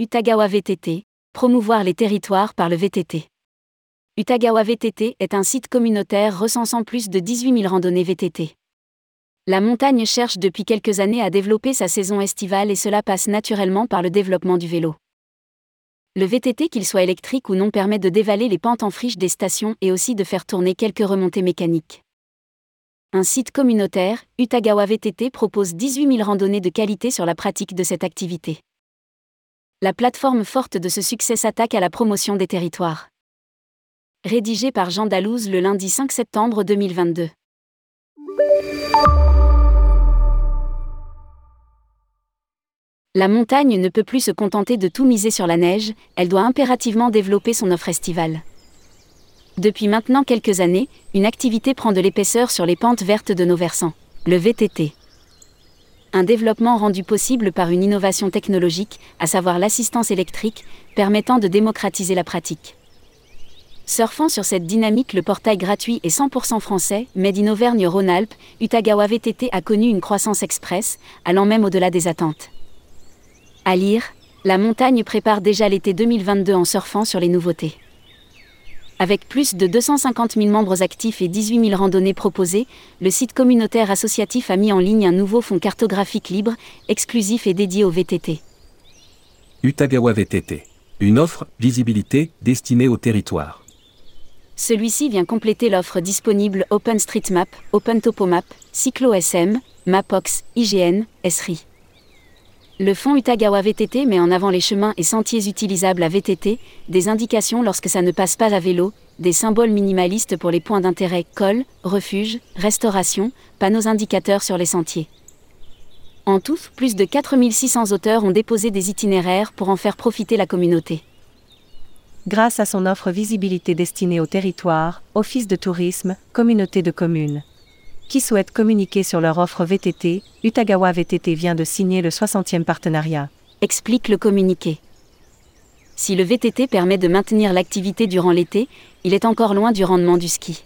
Utagawa VTT, promouvoir les territoires par le VTT. Utagawa VTT est un site communautaire recensant plus de 18 000 randonnées VTT. La montagne cherche depuis quelques années à développer sa saison estivale et cela passe naturellement par le développement du vélo. Le VTT, qu'il soit électrique ou non, permet de dévaler les pentes en friche des stations et aussi de faire tourner quelques remontées mécaniques. Un site communautaire, Utagawa VTT propose 18 000 randonnées de qualité sur la pratique de cette activité. La plateforme forte de ce succès s'attaque à la promotion des territoires. Rédigé par Jean Dalouse le lundi 5 septembre 2022. La montagne ne peut plus se contenter de tout miser sur la neige, elle doit impérativement développer son offre estivale. Depuis maintenant quelques années, une activité prend de l'épaisseur sur les pentes vertes de nos versants, le VTT. Un développement rendu possible par une innovation technologique, à savoir l'assistance électrique, permettant de démocratiser la pratique. Surfant sur cette dynamique, le portail gratuit et 100% français, Made in Auvergne-Rhône-Alpes, Utagawa VTT a connu une croissance express, allant même au-delà des attentes. À lire, la montagne prépare déjà l'été 2022 en surfant sur les nouveautés. Avec plus de 250 000 membres actifs et 18 000 randonnées proposées, le site communautaire associatif a mis en ligne un nouveau fonds cartographique libre, exclusif et dédié au VTT. Utagawa VTT. Une offre, visibilité, destinée au territoire. Celui-ci vient compléter l'offre disponible OpenStreetMap, OpenTopomap, CycloSM, Mapox, IGN, SRI. Le fonds Utagawa VTT met en avant les chemins et sentiers utilisables à VTT, des indications lorsque ça ne passe pas à vélo, des symboles minimalistes pour les points d'intérêt col, refuge, restauration, panneaux indicateurs sur les sentiers. En tout, plus de 4600 auteurs ont déposé des itinéraires pour en faire profiter la communauté. Grâce à son offre visibilité destinée au territoire, office de tourisme, communauté de communes qui souhaitent communiquer sur leur offre VTT, Utagawa VTT vient de signer le 60e partenariat. Explique le communiqué. Si le VTT permet de maintenir l'activité durant l'été, il est encore loin du rendement du ski.